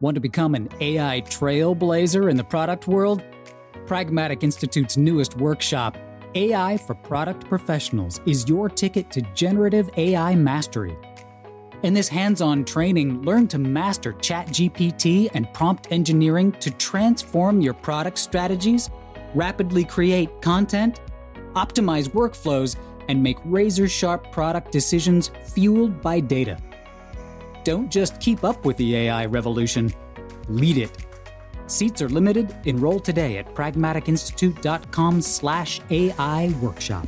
Want to become an AI trailblazer in the product world? Pragmatic Institute's newest workshop, AI for Product Professionals, is your ticket to generative AI mastery. In this hands on training, learn to master ChatGPT and prompt engineering to transform your product strategies, rapidly create content, optimize workflows, and make razor sharp product decisions fueled by data. Don't just keep up with the AI revolution, lead it. Seats are limited. Enroll today at pragmaticinstitute.com slash AI workshop.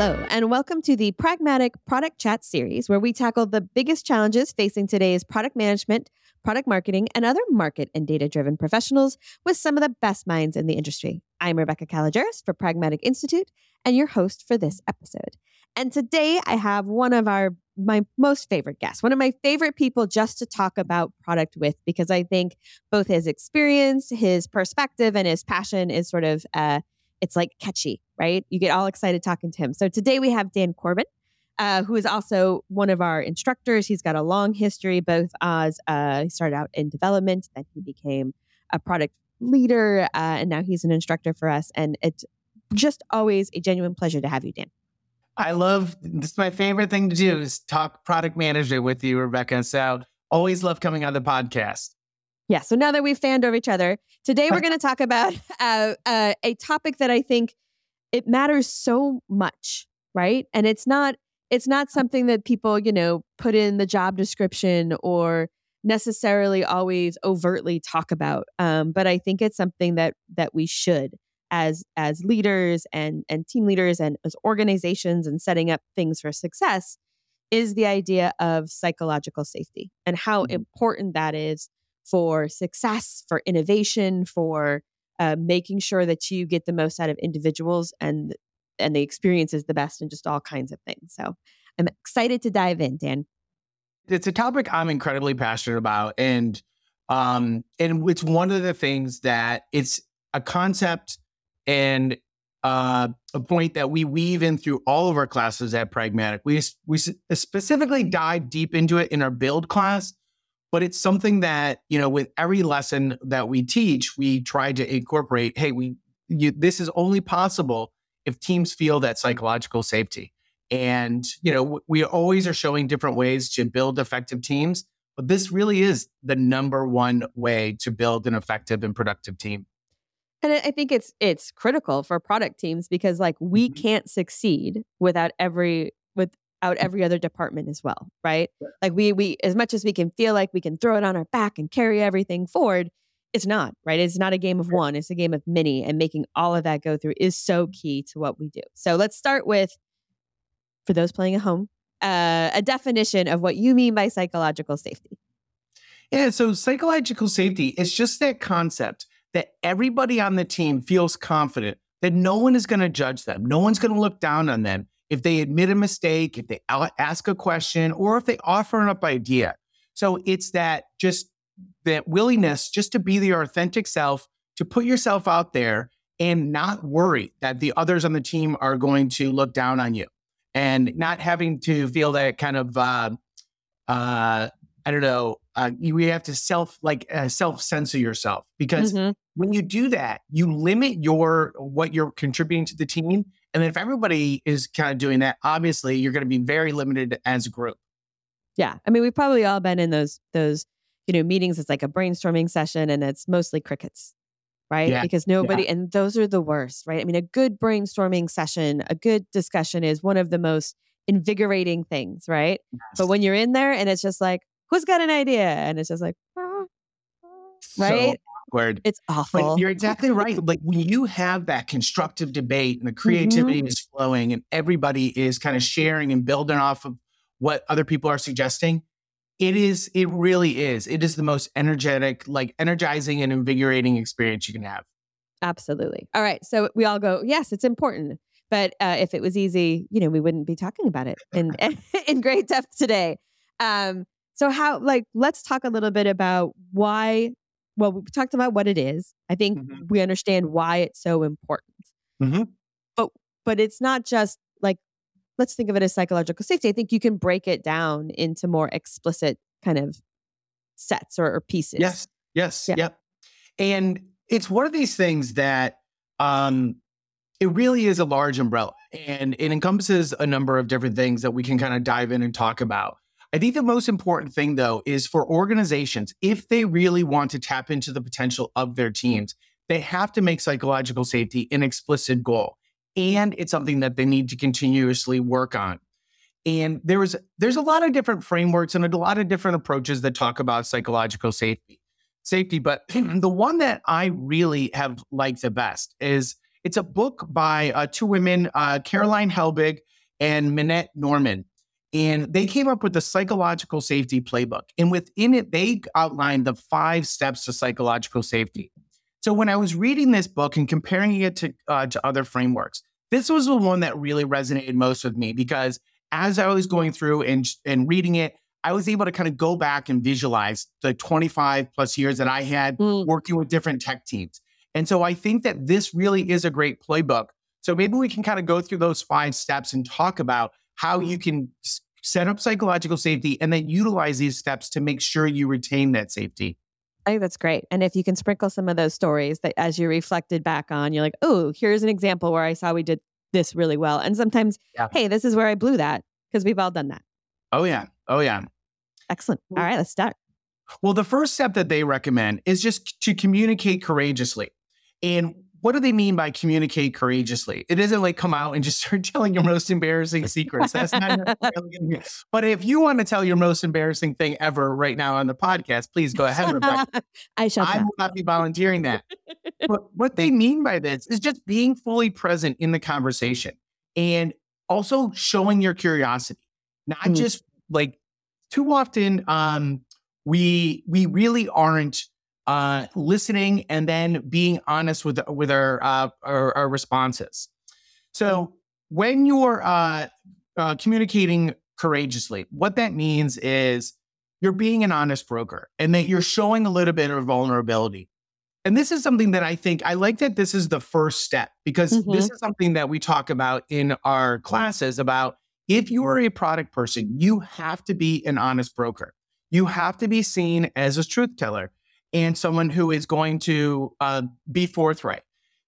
Hello, and welcome to the Pragmatic Product Chat series, where we tackle the biggest challenges facing today's product management, product marketing, and other market and data driven professionals with some of the best minds in the industry. I'm Rebecca Kalogeris for Pragmatic Institute and your host for this episode. And today I have one of our my most favorite guests, one of my favorite people just to talk about product with, because I think both his experience, his perspective, and his passion is sort of uh, it's like catchy, right? You get all excited talking to him. So today we have Dan Corbin, uh, who is also one of our instructors. He's got a long history, both as uh, he started out in development, then he became a product leader, uh, and now he's an instructor for us. And it's just always a genuine pleasure to have you, Dan. I love this. Is my favorite thing to do is talk product management with you, Rebecca. So always love coming on the podcast. Yeah. So now that we've fanned over each other, today we're going to talk about uh, uh, a topic that I think it matters so much, right? And it's not it's not something that people you know put in the job description or necessarily always overtly talk about. Um, but I think it's something that that we should as as leaders and and team leaders and as organizations and setting up things for success is the idea of psychological safety and how mm-hmm. important that is for success, for innovation, for uh, making sure that you get the most out of individuals and and the experience is the best and just all kinds of things. So I'm excited to dive in, Dan. It's a topic I'm incredibly passionate about, and um, and it's one of the things that it's a concept and uh, a point that we weave in through all of our classes at Pragmatic. We we specifically dive deep into it in our build class, but it's something that you know with every lesson that we teach we try to incorporate hey we you, this is only possible if teams feel that psychological safety and you know we always are showing different ways to build effective teams but this really is the number one way to build an effective and productive team and i think it's it's critical for product teams because like we mm-hmm. can't succeed without every out every other department as well, right? Like we we as much as we can feel like we can throw it on our back and carry everything forward, it's not, right? It's not a game of one, it's a game of many and making all of that go through is so key to what we do. So let's start with for those playing at home, uh, a definition of what you mean by psychological safety. Yeah, so psychological safety is just that concept that everybody on the team feels confident that no one is going to judge them. No one's going to look down on them if they admit a mistake, if they ask a question, or if they offer an up idea. So it's that just that willingness just to be the authentic self, to put yourself out there and not worry that the others on the team are going to look down on you and not having to feel that kind of, uh, uh, I don't know, uh, you have to self like uh, self censor yourself because mm-hmm. when you do that, you limit your what you're contributing to the team and then if everybody is kind of doing that, obviously you're going to be very limited as a group. Yeah. I mean, we've probably all been in those those, you know, meetings. It's like a brainstorming session and it's mostly crickets. Right. Yeah. Because nobody yeah. and those are the worst, right? I mean, a good brainstorming session, a good discussion is one of the most invigorating things, right? Yes. But when you're in there and it's just like, who's got an idea? And it's just like, ah, right? Awkward. It's awful. But you're exactly right. Like when you have that constructive debate and the creativity mm-hmm. is flowing and everybody is kind of sharing and building off of what other people are suggesting, it is, it really is. It is the most energetic, like energizing and invigorating experience you can have. Absolutely. All right. So we all go, yes, it's important. But uh, if it was easy, you know, we wouldn't be talking about it in in great depth today. Um, so how like let's talk a little bit about why well, we talked about what it is. I think Mhm. we understand why it's so important. Mhm. But but it's not just like let's think of it as psychological safety. I think you can break it down into more explicit kind of sets or, or pieces. Yes. Yes. Yeah. Yep. And it's one of these things that um it really is a large umbrella and it encompasses a number of different things that we can kind of dive in and talk about. I think the most important thing though is for organizations if they really want to tap into the potential of their teams, they have to make psychological safety an explicit goal and it's something that they need to continuously work on. And there was there's a lot of different frameworks and a lot of different approaches that talk about psychological safety. Safety, but the one that I really have liked the best is it's a book by uh, two women, uh, Caroline Helbig and Minette Norman. And they came up with the psychological safety playbook. And within it, they outlined the five steps to psychological safety. So when I was reading this book and comparing it to, uh, to other frameworks, this was the one that really resonated most with me because as I was going through and, and reading it, I was able to kind of go back and visualize the 25 plus years that I had Mm. working with different tech teams. And so I think that this really is a great playbook. So maybe we can kind of go through those five steps and talk about how you can set up psychological safety and then utilize these steps to make sure you retain that safety. I think that's great. And if you can sprinkle some of those stories that as you reflected back on, you're like, oh, here's an example where I saw we did this really well. And sometimes, Yeah. hey, this is where I blew that because we've all done that. Oh, yeah. Oh, yeah. Excellent. All right, let's start. Well, the first step that they recommend is just to communicate courageously. And what do they mean by communicate courageously? It isn't like come out and just start telling your most embarrassing secrets. That's not necessarily gonna be- But if you want to tell your most embarrassing thing ever right now on the podcast, please go ahead, Rebecca. I shall. I will not be volunteering that. but what they mean by this is just being fully present in the conversation and also showing your curiosity, not Mhm. just like too often um, we we really aren't uh, listening and then being honest with with our uh, our, our responses. So when you're uh, uh, communicating courageously, what that means is you're being an honest broker and that you're showing a little bit of vulnerability. And this is something that I think I like that this is the first step because Mhm. this is something that we talk about in our classes about if you are a product person, you have to be an honest broker. You have to be seen as a truth teller and someone who is going to uh, be forthright.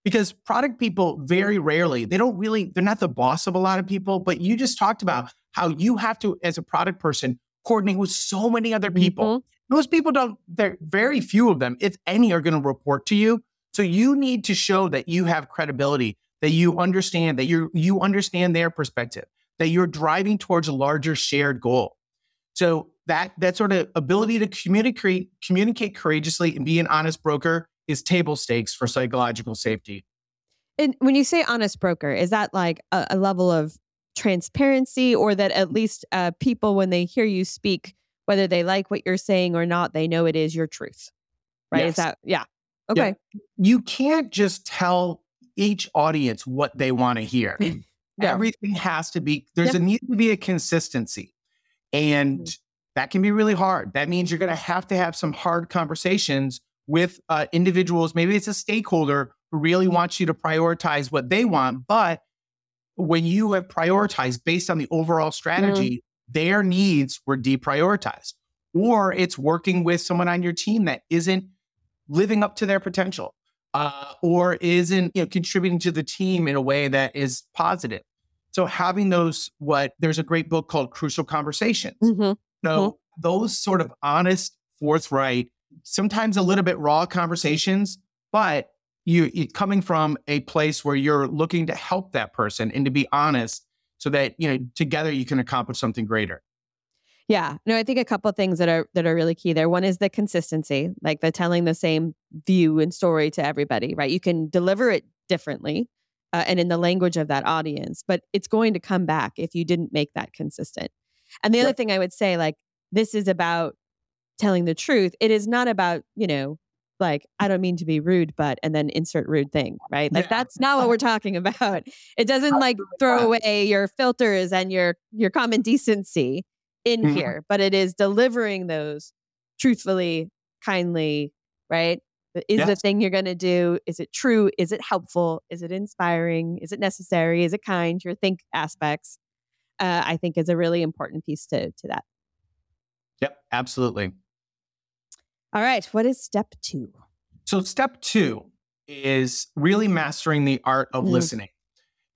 Because product people very rarely, they don't really, they're not the boss of a lot of people, but you just talked about how you have to, as a product person, coordinate with so many other people. Mhm. Most people don't, there very few of them, if any, are going to report to you. So you need to show that you have credibility, that you understand, that you you understand their perspective, that you're driving towards a larger shared goal. So that that sort of ability to communicate communicate courageously and be an honest broker is table stakes for psychological safety. And when you say honest broker, is that like a, a level of transparency or that at least uh, people, when they hear you speak, whether they like what you're saying or not, they know it is your truth? Right? Is that, yeah. Okay. You can't just tell each audience what they want to hear. No. Everything has to be there's Yep. a need to be a consistency. And Mhm. That can be really hard. That means you're going to have to have some hard conversations with uh, individuals. Maybe it's a stakeholder who really wants you to prioritize what they want. But when you have prioritized based on the overall strategy, their needs were deprioritized. Or it's working with someone on your team that isn't living up to their potential uh, or isn't you know, contributing to the team in a way that is positive. So having those, what there's a great book called Crucial Conversations. Mhm. So those sort of honest, forthright, sometimes a little bit raw conversations, but you you coming from a place where you're looking to help that person and to be honest so that you know together you can accomplish something greater. Yeah. No, I think a couple things that are that are really key there. One is the consistency, like the telling the same view and story to everybody, right? You can deliver it differently uh, and in the language of that audience, but it's going to come back if you didn't make that consistent. And the other thing I would say, like, this is about telling the truth. It is not about, you know, like, I don't mean to be rude, but, and then insert rude thing, right? Like, Yeah. that's not what we're talking about. It doesn't like throw away your filters and your, your common decency in Mhm. here, but it is delivering those truthfully, kindly, right? Is the thing you're going to do, is it true? Is it helpful? Is it inspiring? Is it necessary? Is it kind? Your think aspects, uh, I think is a really important piece to, to that. Yep, absolutely. All right. What is step two? So, step two is really mastering the art of Mm. listening.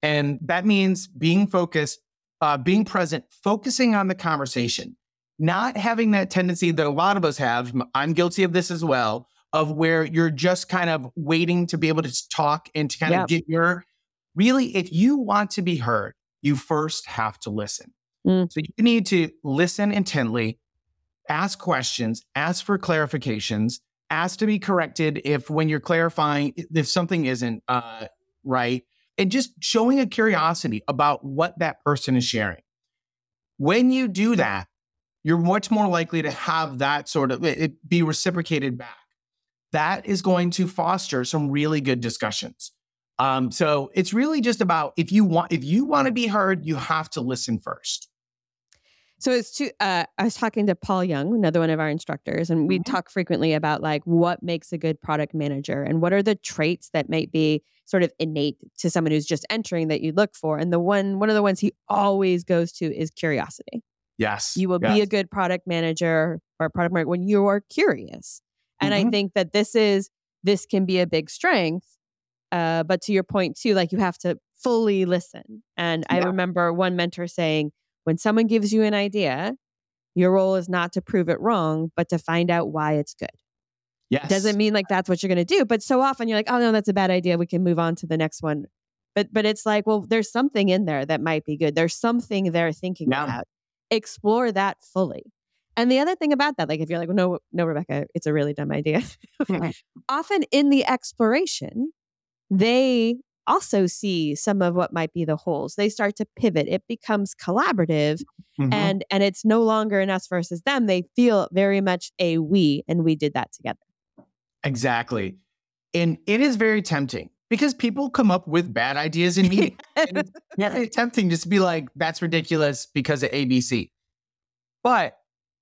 And that means being focused, uh, being present, focusing on the conversation, not having that tendency that a lot of us have. I'm guilty of this as well, of where you're just kind of waiting to be able to talk and to kind Yeah. of get your really, if you want to be heard, you first have to listen. Mm. So, you need to listen intently, ask questions, ask for clarifications, ask to be corrected if when you're clarifying if something isn't uh, right, and just showing a curiosity about what that person is sharing. When you do that, you're much more likely to have that sort of it it be reciprocated back. That is going to foster some really good discussions. Um, so it's really just about if you want if you want to be heard, you have to listen first. So it's two. Uh, I was talking to Paul Young, another one of our instructors, and we Mhm. talk frequently about like what makes a good product manager and what are the traits that might be sort of innate to someone who's just entering that you look for. And the one, one of the ones he always goes to is curiosity. Yes. You will be a good product manager or product manager when you are curious. And I Mhm. think that this is this can be a big strength. Uh, but to your point too, like you have to fully listen. And I Yeah. remember one mentor saying, when someone gives you an idea, your role is not to prove it wrong, but to find out why it's good. Yes. Doesn't mean like that's what you're going to do, but so often you're like, oh no, that's a bad idea. We can move on to the next one. But but it's like, well, there's something in there that might be good. There's something they're thinking Yeah. about. Explore that fully. And the other thing about that, like if you're like, no, no, Rebecca, it's a really dumb idea. often in the exploration, they also see some of what might be the holes. They start to pivot. It becomes collaborative Mhm. and and it's no longer an us versus them. They feel very much a we and we did that together. Exactly. And it is very tempting because people come up with bad ideas in meetings. And it's very tempting just to be like, that's ridiculous because of ABC. But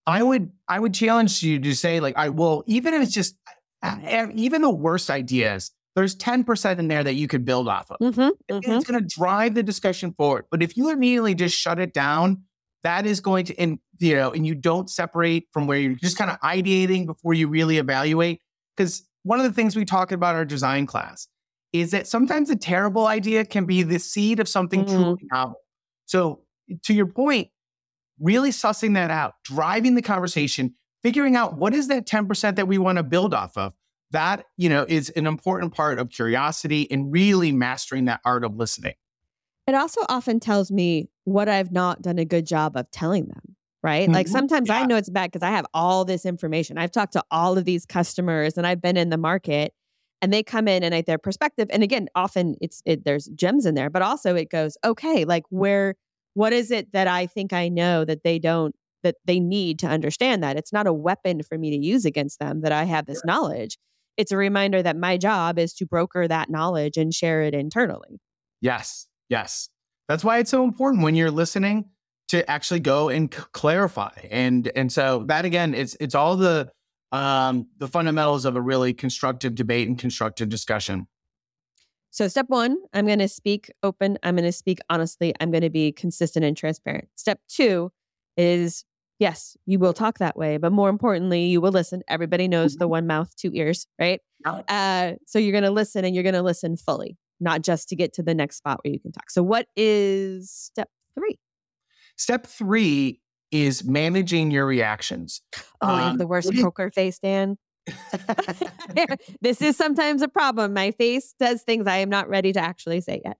I would I would challenge you to say, like, I well, even if it's just uh, uh, even the worst ideas, there's 10% in there that you could build off of. Mhm, And mhm. It's going to drive the discussion forward. But if you immediately just shut it down, that is going to, and you know, and you don't separate from where you're just kind of ideating before you really evaluate. Because one of the things we talk about our design class is that sometimes a terrible idea can be the seed of something Mhm. truly novel. So, to your point, really sussing that out, driving the conversation, figuring out what is that 10% that we want to build off of. That, you know, is an important part of curiosity and really mastering that art of listening. It also often tells me what I've not done a good job of telling them, right? Like Mhm. sometimes I know it's bad because I have all this information. I've talked to all of these customers and I've been in the market and they come in and like their perspective and again often it's it, there's gems in there but also it goes okay like where what is it that I think I know that they don't that they need to understand that it's not a weapon for me to use against them that I have this knowledge it's a reminder that my job is to broker that knowledge and share it internally Yes, yes. That's why it's so important when you're listening to actually go and c- clarify. And and so that again, it's it's all the um the fundamentals of a really constructive debate and constructive discussion. So, step one, I'm going to speak open. I'm going to speak honestly. I'm going to be consistent and transparent. Step two is yes, you will talk that way, but more importantly, you will listen. Everybody knows the one mouth, two ears, right? Uh, so, you're going to listen and you're going to listen fully, not just to get to the next spot where you can talk. So, what is step three? Step three is managing your reactions. Oh, I have Um, the worst poker face, Dan. this is sometimes a problem. My face does things I am not ready to actually say yet.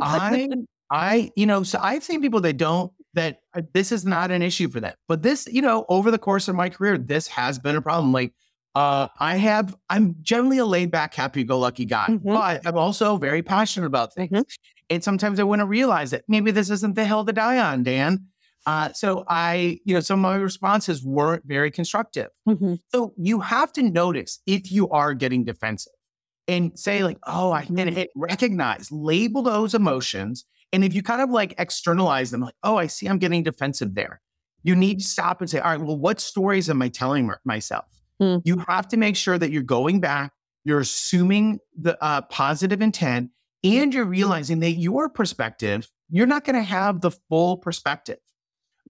I, I, you know, so I've seen people that don't, that uh, this is not an issue for them. But this, you know, over the course of my career, this has been a problem. Like, uh, I have, I'm generally a laid back, happy go lucky guy, Mhm. but I'm also very passionate about things. Mhm. And sometimes I want to realize that maybe this isn't the hill to die on, Dan. Uh, so I, you know, some of my responses weren't very constructive. Mhm. So you have to notice if you are getting defensive and say, like, oh, I and Mhm. hit recognize, label those emotions. And if you kind of like externalize them, like, oh, I see I'm getting defensive there, you need to stop and say, all right, well, what stories am I telling myself? Hmm. You have to make sure that you're going back, you're assuming the uh, positive intent, and you're realizing that your perspective, you're not going to have the full perspective.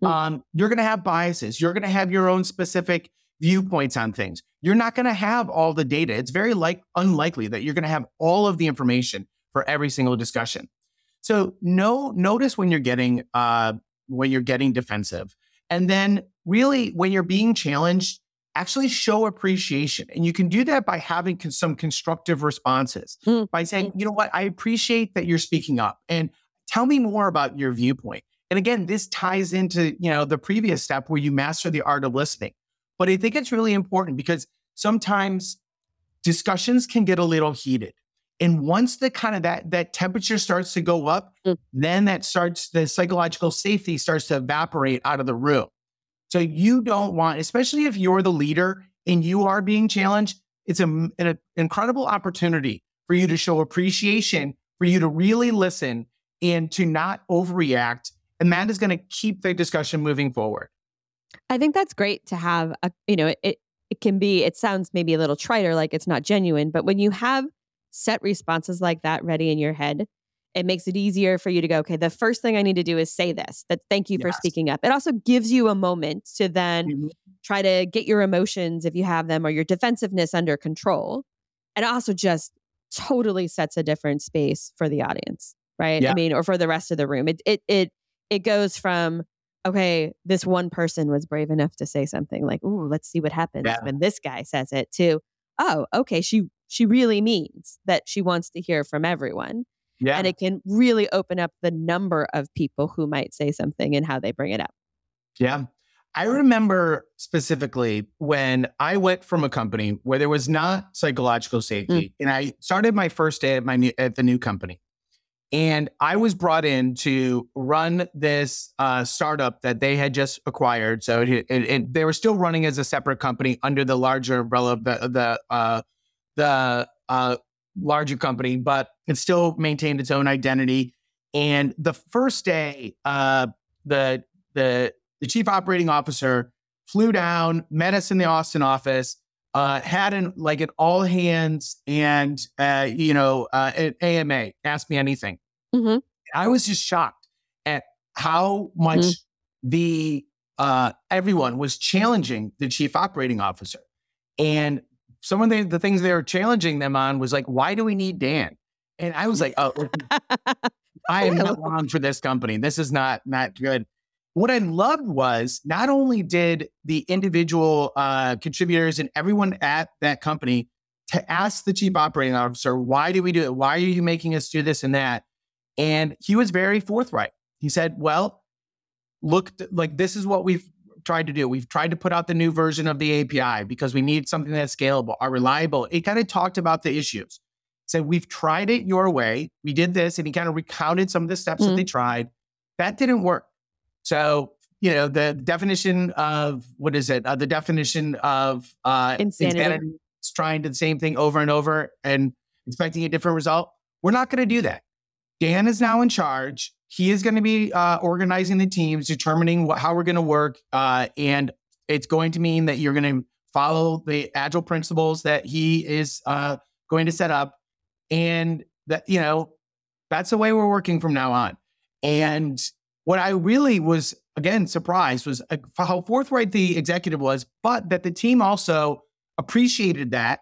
Hmm. Um, you're going to have biases. You're going to have your own specific viewpoints on things. You're not going to have all the data. It's very like unlikely that you're going to have all of the information for every single discussion. So no, notice when you're getting uh, when you're getting defensive, and then really when you're being challenged, actually show appreciation. And you can do that by having con- some constructive responses mm. by saying, you know what, I appreciate that you're speaking up, and tell me more about your viewpoint. And again, this ties into you know the previous step where you master the art of listening. But I think it's really important because sometimes discussions can get a little heated. And once the kind of that that temperature starts to go up, mm. then that starts the psychological safety starts to evaporate out of the room. So you don't want, especially if you're the leader and you are being challenged, it's a, an incredible opportunity for you to show appreciation, for you to really listen and to not overreact. And that is going to keep the discussion moving forward. I think that's great to have a, you know, it, it can be, it sounds maybe a little triter, like it's not genuine, but when you have set responses like that ready in your head, it makes it easier for you to go, okay, the first thing I need to do is say this, that thank you yes. for speaking up. It also gives you a moment to then mm-hmm. try to get your emotions, if you have them, or your defensiveness under control. And also just totally sets a different space for the audience, right? Yeah. I mean, or for the rest of the room. It, it, it, it goes from, okay, this one person was brave enough to say something like, "Ooh, let's see what happens yeah. when this guy says it." To, oh, okay, she she really means that she wants to hear from everyone. Yeah. And it can really open up the number of people who might say something and how they bring it up. Yeah. I remember specifically when I went from a company where there was not psychological mm. safety, mm. and I started my first day at my new, at the new company. And I was brought in to run this uh, startup that they had just acquired. So it, it, it, they were still running as a separate company under the larger umbrella of the the uh, the uh, larger company, but it still maintained its own identity. And the first day, uh, the the the chief operating officer flew down, met us in the Austin office, uh, had an like an all hands and uh, you know uh, an AMA. Ask me anything. Mm-hmm. I was just shocked at how much mm-hmm. the uh, everyone was challenging the chief operating officer, and some of the, the things they were challenging them on was like, why do we need Dan? And I was like, oh, I am not long for this company. This is not not good what I loved was not only did the individual uh, contributors and everyone at that company to ask the chief operating officer, why do we do it? Why are you making us do this and that? And he was very forthright. He said, well, look, like this is what we've tried to do. We've tried to put out the new version of the API because we need something that's scalable, are reliable. It kind of talked about the issues. Said, we've tried it your way. We did this. And he kind of recounted some of the steps mm-hmm. that they tried. That didn't work. So, you know, the definition of what is it? Uh, the definition of uh, insanity. insanity is trying to the same thing over and over and expecting a different result. We're not going to do that. Dan is now in charge. He is going to be uh, organizing the teams, determining what, how we're going to work. Uh, and it's going to mean that you're going to follow the agile principles that he is uh, going to set up. And that, you know, that's the way we're working from now on. And what I really was, again, surprised was uh, how forthright the executive was, but that the team also appreciated that.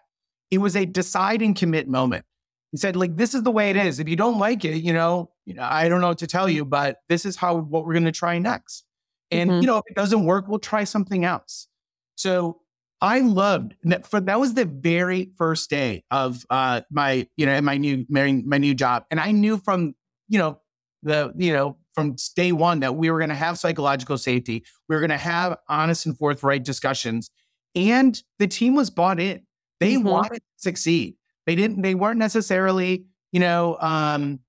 It was a decide and commit moment. He said, like, this is the way it is. If you don't like it, you know, you know, I don't know what to tell you, but this is how what we're going to try next. And mm-hmm. you know, if it doesn't work, we'll try something else. So I loved that. For that was the very first day of uh, my, you know, my new my, my new job, and I knew from you know the you know from day one that we were going to have psychological safety. We were going to have honest and forthright discussions. And the team was bought in. They mm-hmm. wanted to succeed. They didn't, they weren't necessarily, you know, um,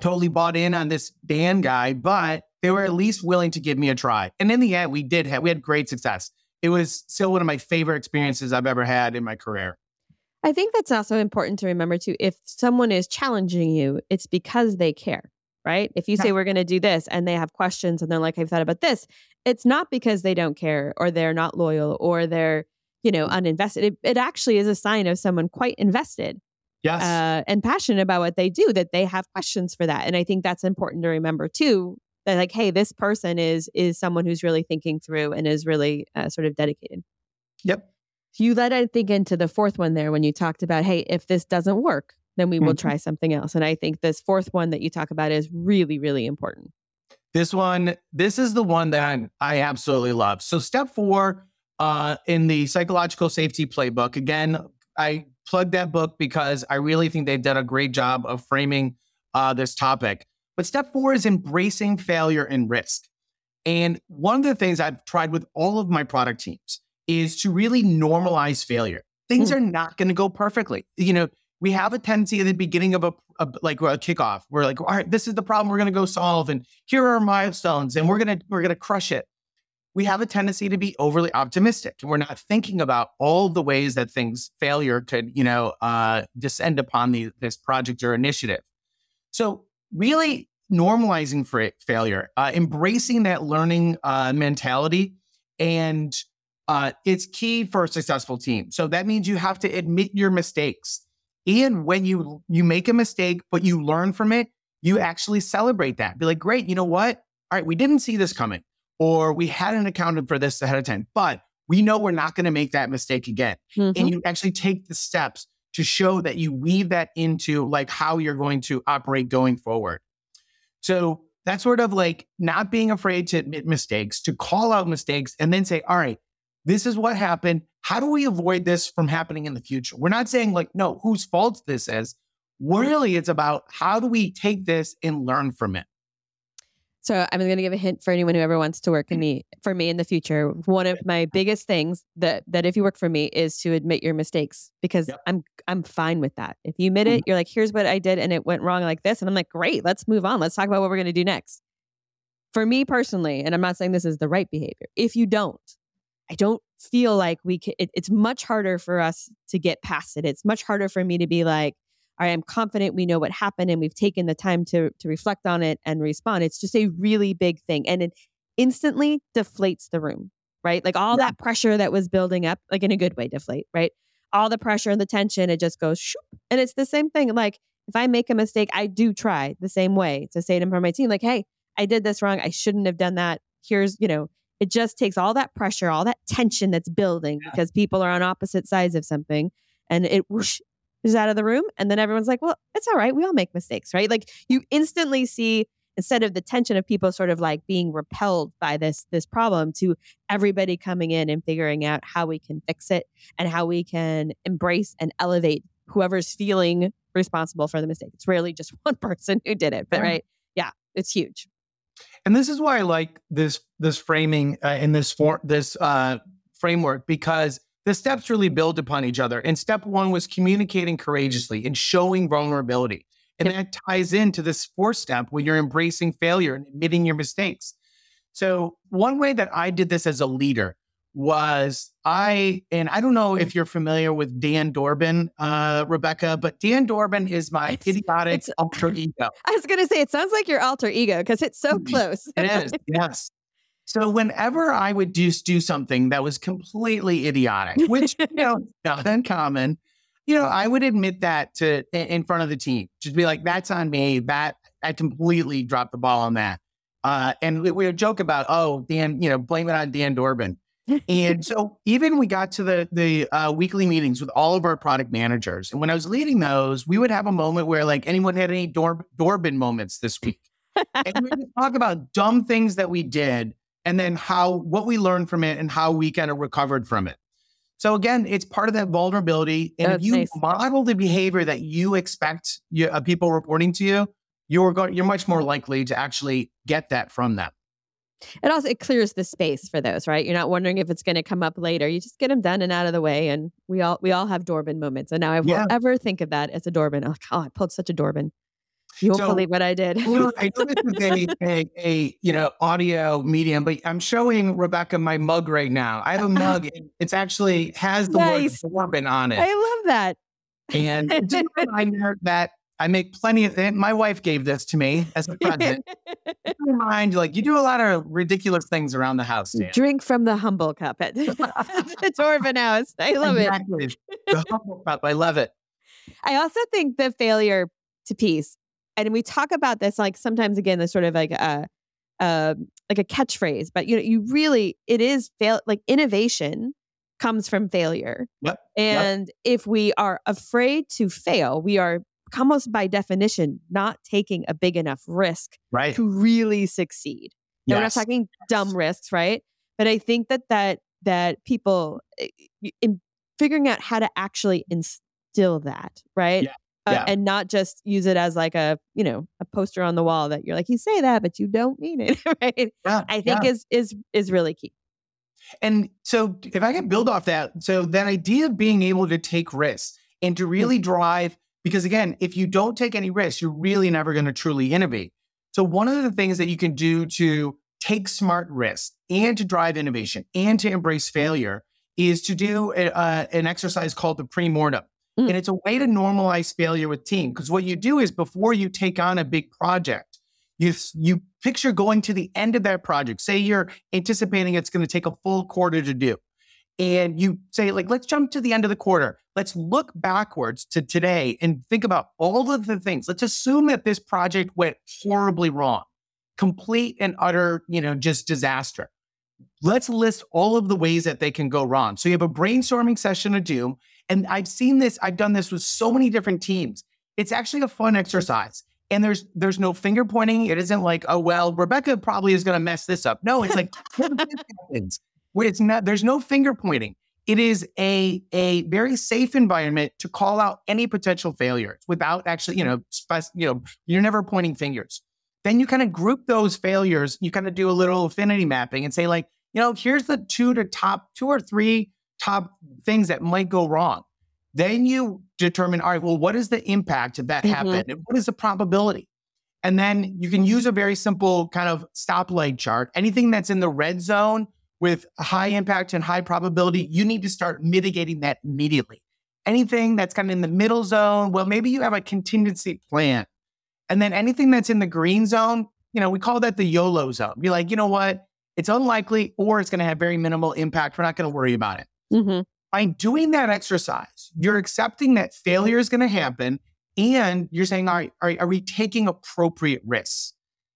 totally bought in on this Dan guy, but they were at least willing to give me a try. And in the end, we did have, we had great success. It was still one of my favorite experiences I've ever had in my career. I think that's also important to remember too. If someone is challenging you, it's because they care right? If you say we're going to do this and they have questions and they're like, I've thought about this, it's not because they don't care or they're not loyal or they're, you know, uninvested. It, it actually is a sign of someone quite invested Yes. uh, and passionate about what they do that they have questions for that and i think that's important to remember too that like hey this person is is someone who's really thinking through and is really uh, sort of dedicated yep. you led i think into the fourth one there when you talked about hey if this doesn't work then we will Mhm. try something else and i think this fourth one that you talk about is really really important This one, this is the one that I absolutely love. So, step four uh, in the psychological safety playbook, again, I plug that book because I really think they've done a great job of framing uh, this topic. But step four is embracing failure and risk. And one of the things I've tried with all of my product teams is to really normalize failure. Things Hmm. are not going to go perfectly. You know, we have a tendency at the beginning of a, a like a kickoff. We're like, all right, this is the problem we're going to go solve, and here are our milestones, and we're gonna we're gonna crush it. We have a tendency to be overly optimistic, we're not thinking about all the ways that things failure could, you know, uh, descend upon the, this project or initiative. So, really normalizing for it, failure, uh, embracing that learning uh, mentality, and uh, it's key for a successful team. So that means you have to admit your mistakes, and when you you make a mistake but you learn from it, you actually celebrate that. Be like, great, you know what? All right, we didn't see this coming, or we hadn't accounted for this ahead of time, but we know we're not going to make that mistake again Mhm. and you actually take the steps to show that you weave that into like how you're going to operate going forward. So that's sort of like not being afraid to admit mistakes, to call out mistakes, and then say, all right, this is what happened. How do we avoid this from happening in the future? We're not saying like, no, whose fault this is. Really, it's about how do we take this and learn from it. So I'm going to give a hint for anyone who ever wants to work in mm. me for me in the future. One of my biggest things that that if you work for me is to admit your mistakes because Yep. I'm I'm fine with that. If you admit it, mm-hmm. you're like, here's what I did and it went wrong like this, and I'm like, great, let's move on. Let's talk about what we're going to do next. For me personally, and I'm not saying this is the right behavior. If you don't, I don't feel like we can. It, it's much harder for us to get past it. It's much harder for me to be like, I am confident we know what happened and we've taken the time to to reflect on it and respond. It's just a really big thing, and it instantly deflates the room, right? Like all Yeah. that pressure that was building up, like in a good way, deflate, right? All the pressure and the tension, it just goes, shoop. and it's the same thing. Like if I make a mistake, I do try the same way to say it in front of my team, like, hey, I did this wrong. I shouldn't have done that. Here's, you know, it just takes all that pressure, all that tension that's building Yeah. because people are on opposite sides of something, and it whoosh, is out of the room. And then everyone's like, well, it's all right. We all make mistakes, right? Like you instantly see instead of the tension of people sort of like being repelled by this this problem to everybody coming in and figuring out how we can fix it and how we can embrace and elevate whoever's feeling responsible for the mistake. It's rarely just one person who did it, but Yeah. right. Yeah, it's huge. And this is why I like this this framing uh, in this for this uh, framework because the steps really build upon each other. And step one was communicating courageously and showing vulnerability, and that ties into this fourth step when you're embracing failure and admitting your mistakes. So one way that I did this as a leader was I, and I don't know if you're familiar with Dan Dorbin, uh, Rebecca, but Dan Dorbin is my It's- idiotic it's- alter ego. I was going to say, it sounds like your alter ego because it's so close. It is, yes. So whenever I would just do something that was completely idiotic, which you know not uncommon, you know, I would admit that to in- front of the team, just be like, "That's on me. That I completely dropped the ball on that." Uh, and we, we would joke about, "Oh, Dan, you know, blame it on Dan Dorbin." and so even we got to the the uh, weekly meetings with all of our product managers, and when I was leading those, we would have a moment where like anyone had any Dor- Dorbin moments this week and we would talk about dumb things that we did and then how what we learned from it and how we kind of recovered from it. So again, it's part of that vulnerability. And if you nice. model the behavior that you expect you, uh, people reporting to you, you're going, you're much more likely to actually get that from them. It also it clears the space for those, right? You're not wondering if it's going to come up later. You just get them done and out of the way, and we all we all have Dorbin moments. And now I won't ever think of that as a Dorbin. Oh, oh, I pulled such a Dorbin. You won't So- believe what I did. I know this is a, a, a you know audio medium, but I'm showing Rebecca my mug right now. I have a mug. It's actually has the Nice. word Dorbin on it. I love that. And it's just a reminder that I make plenty of it. My wife gave this to me as a present. mind, like you do a lot of ridiculous things around the house. Dan. Drink from the humble cup at the Dorbin House. I love exactly. it. The humble cup. I love it. I also think the failure to peace, and we talk about this like sometimes again, the sort of like a, a like a catchphrase, but you know, you really it is fail like innovation comes from failure. Yep. And yep. if we are afraid to fail, we are almost by definition not taking a big enough risk right. to really succeed. Yes. we're not talking dumb risks, right? But I think that that that people eh, in figuring out how to actually instill that, right? Yeah. Uh, yeah. and not just use it as like a you know a poster on the wall that you're like you say that but you don't mean it right yeah, i think yeah. is is is really key and so if I can build off that, so that idea of being able to take risks and to really drive, because again, if you don't take any risks, you're really never going to truly innovate. So one of the things that you can do to take smart risks and to drive innovation and to embrace failure is to do a, uh, an exercise called the pre-mortem. Mm. And it's a way to normalize failure with team. Because what you do is before you take on a big project, you, you picture going to the end of that project. Say you're anticipating it's going to take a full quarter to do. And you say, like, let's jump to the end of the quarter. Let's look backwards to today and think about all of the things. Let's assume that this project went horribly wrong, complete and utter, you know, just disaster. Let's list all of the ways that they can go wrong. So you have a brainstorming session of doom. And I've seen this, I've done this with so many different teams. It's actually a fun exercise and there's there's no finger pointing. It isn't like, oh well, Rebecca probably is going to mess this up. No, it's like it's not. There's no finger pointing. It is a a very safe environment to call out any potential failures without actually, you know, spec- you know, you're never pointing fingers. Then you kind of group those failures. You kind of do a little affinity mapping and say like, you know, here's the two to top two or three top things that might go wrong. Then you determine, all right, well, what is the impact of that mm-hmm. happened? And what is the probability? And then you can use a very simple kind of stoplight chart. Anything that's in the red zone with high impact and high probability, you need to start mitigating that immediately. Anything that's kind of in the middle zone, well, maybe you have a contingency plan. And then anything that's in the green zone, you know, we call that the YOLO zone. Be like, you know what? It's unlikely or it's going to have very minimal impact. We're not going to worry about it. Mm-hmm by doing that exercise, you're accepting that failure is going to happen and you're saying, all right, are, are we taking appropriate risks?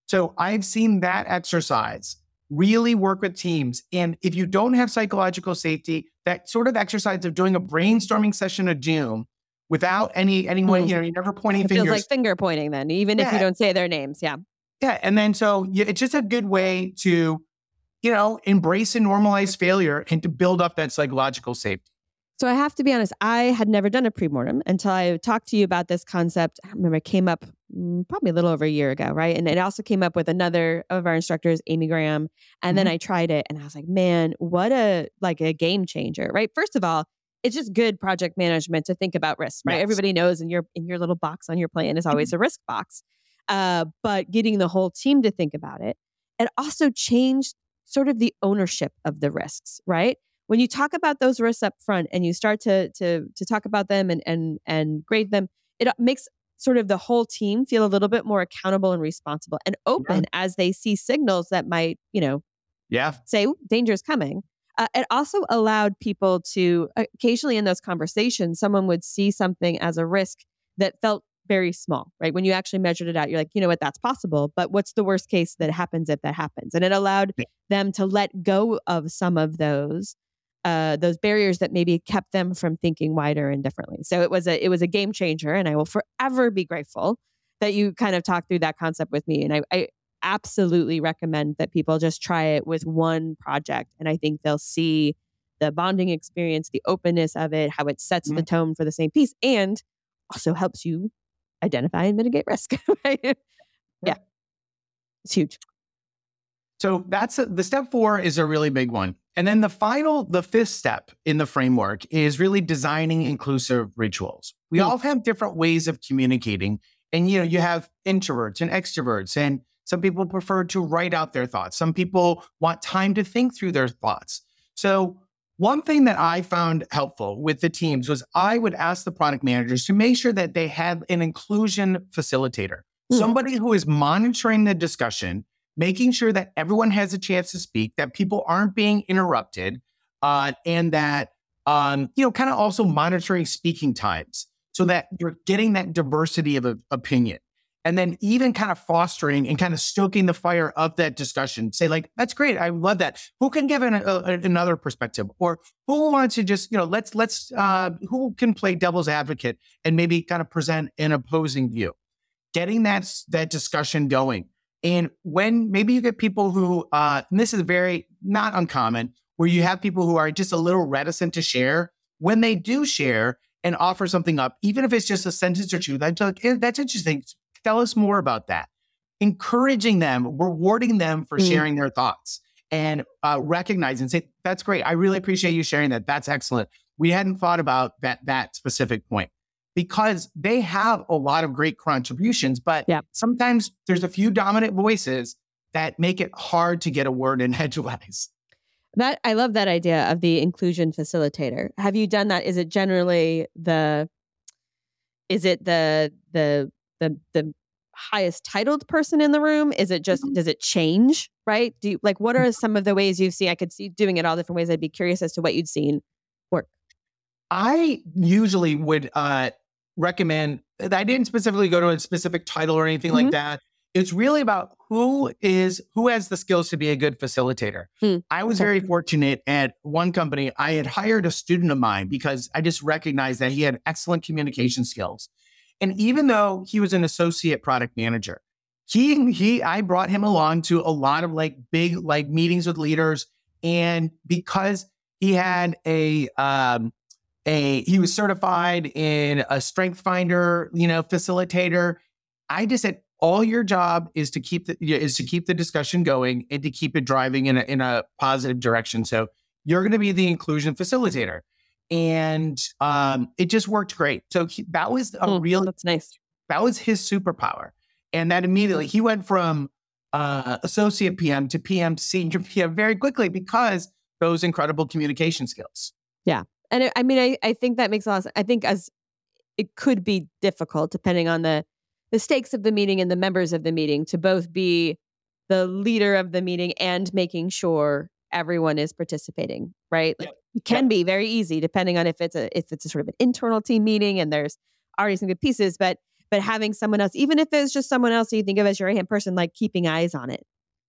So I've seen that exercise really work with teams. And if you don't have psychological safety, that sort of exercise of doing a brainstorming session of doom without any anyone, mm-hmm. you know, you're never pointing it fingers. Feels like finger pointing then, even yeah. if you don't say their names. Yeah. Yeah. And then so it's just a good way to you know, embrace and normalize failure and to build up that psychological safety. So I have to be honest, I had never done a pre-mortem until I talked to you about this concept. I remember it came up mm, probably a little over a year ago, right? And it also came up with another of our instructors, Amy Graham. And mm-hmm. then I tried it and I was like, man, what a like a game changer, right? First of all, it's just good project management to think about risk, right? Yes. Everybody knows in your in your little box on your plan is always mm-hmm. a risk box. Uh, but getting the whole team to think about it, it also changed sort of the ownership of the risks, right? When you talk about those risks up front and you start to to to talk about them and and and grade them, it makes sort of the whole team feel a little bit more accountable and responsible and open yeah. as they see signals that might, you know, yeah, say danger is coming. Uh, it also allowed people to occasionally in those conversations, someone would see something as a risk that felt very small, right? When you actually measured it out, you're like, you know what, that's possible, but what's the worst case that happens if that happens? And it allowed yeah. them to let go of some of those uh, those barriers that maybe kept them from thinking wider and differently. So it was a it was a game changer, and I will forever be grateful that you kind of talked through that concept with me. And I, I absolutely recommend that people just try it with one project, and I think they'll see the bonding experience, the openness of it, how it sets mm-hmm. the tone for the same piece, and also helps you identify and mitigate risk. right? Yeah. It's huge. So that's a, the step four is a really big one. And then the final, the fifth step in the framework is really designing inclusive rituals. We mm-hmm. all have different ways of communicating. And you know, you have introverts and extroverts, and some people prefer to write out their thoughts. Some people want time to think through their thoughts. So One thing that I found helpful with the teams was I would ask the product managers to make sure that they had an inclusion facilitator, mm. somebody who is monitoring the discussion, making sure that everyone has a chance to speak, that people aren't being interrupted, uh, and that um, you know, kind of also monitoring speaking times so that you're getting that diversity of a, opinion. And then even kind of fostering and kind of stoking the fire of that discussion. Say like, that's great. I love that. Who can give an, a, another perspective, or who wants to just you know let's let's uh, who can play devil's advocate and maybe kind of present an opposing view. Getting that that discussion going. And when maybe you get people who, uh, and this is very not uncommon, where you have people who are just a little reticent to share. When they do share and offer something up, even if it's just a sentence or two, that's like, that's interesting. Tell us more about that. Encouraging them, rewarding them for mm. sharing their thoughts and uh, recognizing, say, that's great. I really appreciate you sharing that. That's excellent. We hadn't thought about that, that specific point because they have a lot of great contributions, but yeah. sometimes there's a few dominant voices that make it hard to get a word in edgewise. That I love that idea of the inclusion facilitator. Have you done that? Is it generally the is it the the the the highest titled person in the room? Is it just mm-hmm. does it change? Right? Do you, like what are some of the ways you've seen? I could see doing it all different ways. I'd be curious as to what you'd seen work. I usually would uh, recommend. I didn't specifically go to a specific title or anything mm-hmm. like that it's really about who is who has the skills to be a good facilitator. Hmm. I was very fortunate at one company. I had hired a student of mine because I just recognized that he had excellent communication skills. And even though he was an associate product manager, he he I brought him along to a lot of like big like meetings with leaders and because he had a um a he was certified in a strength finder, you know, facilitator. I just said all your job is to keep the is to keep the discussion going and to keep it driving in a in a positive direction. So you're going to be the inclusion facilitator, and um, it just worked great. So he, that was a mm, real that's nice. That was his superpower, and that immediately he went from uh, associate PM to PM senior PM very quickly because those incredible communication skills. Yeah, and it, I mean, I I think that makes a lot. Of, sense. I think as it could be difficult depending on the the stakes of the meeting and the members of the meeting to both be the leader of the meeting and making sure everyone is participating right like it can be very easy depending on if it's a if it's a sort of an internal team meeting and there's already some good pieces but but having someone else even if it's just someone else you think of as your right hand person like keeping eyes on it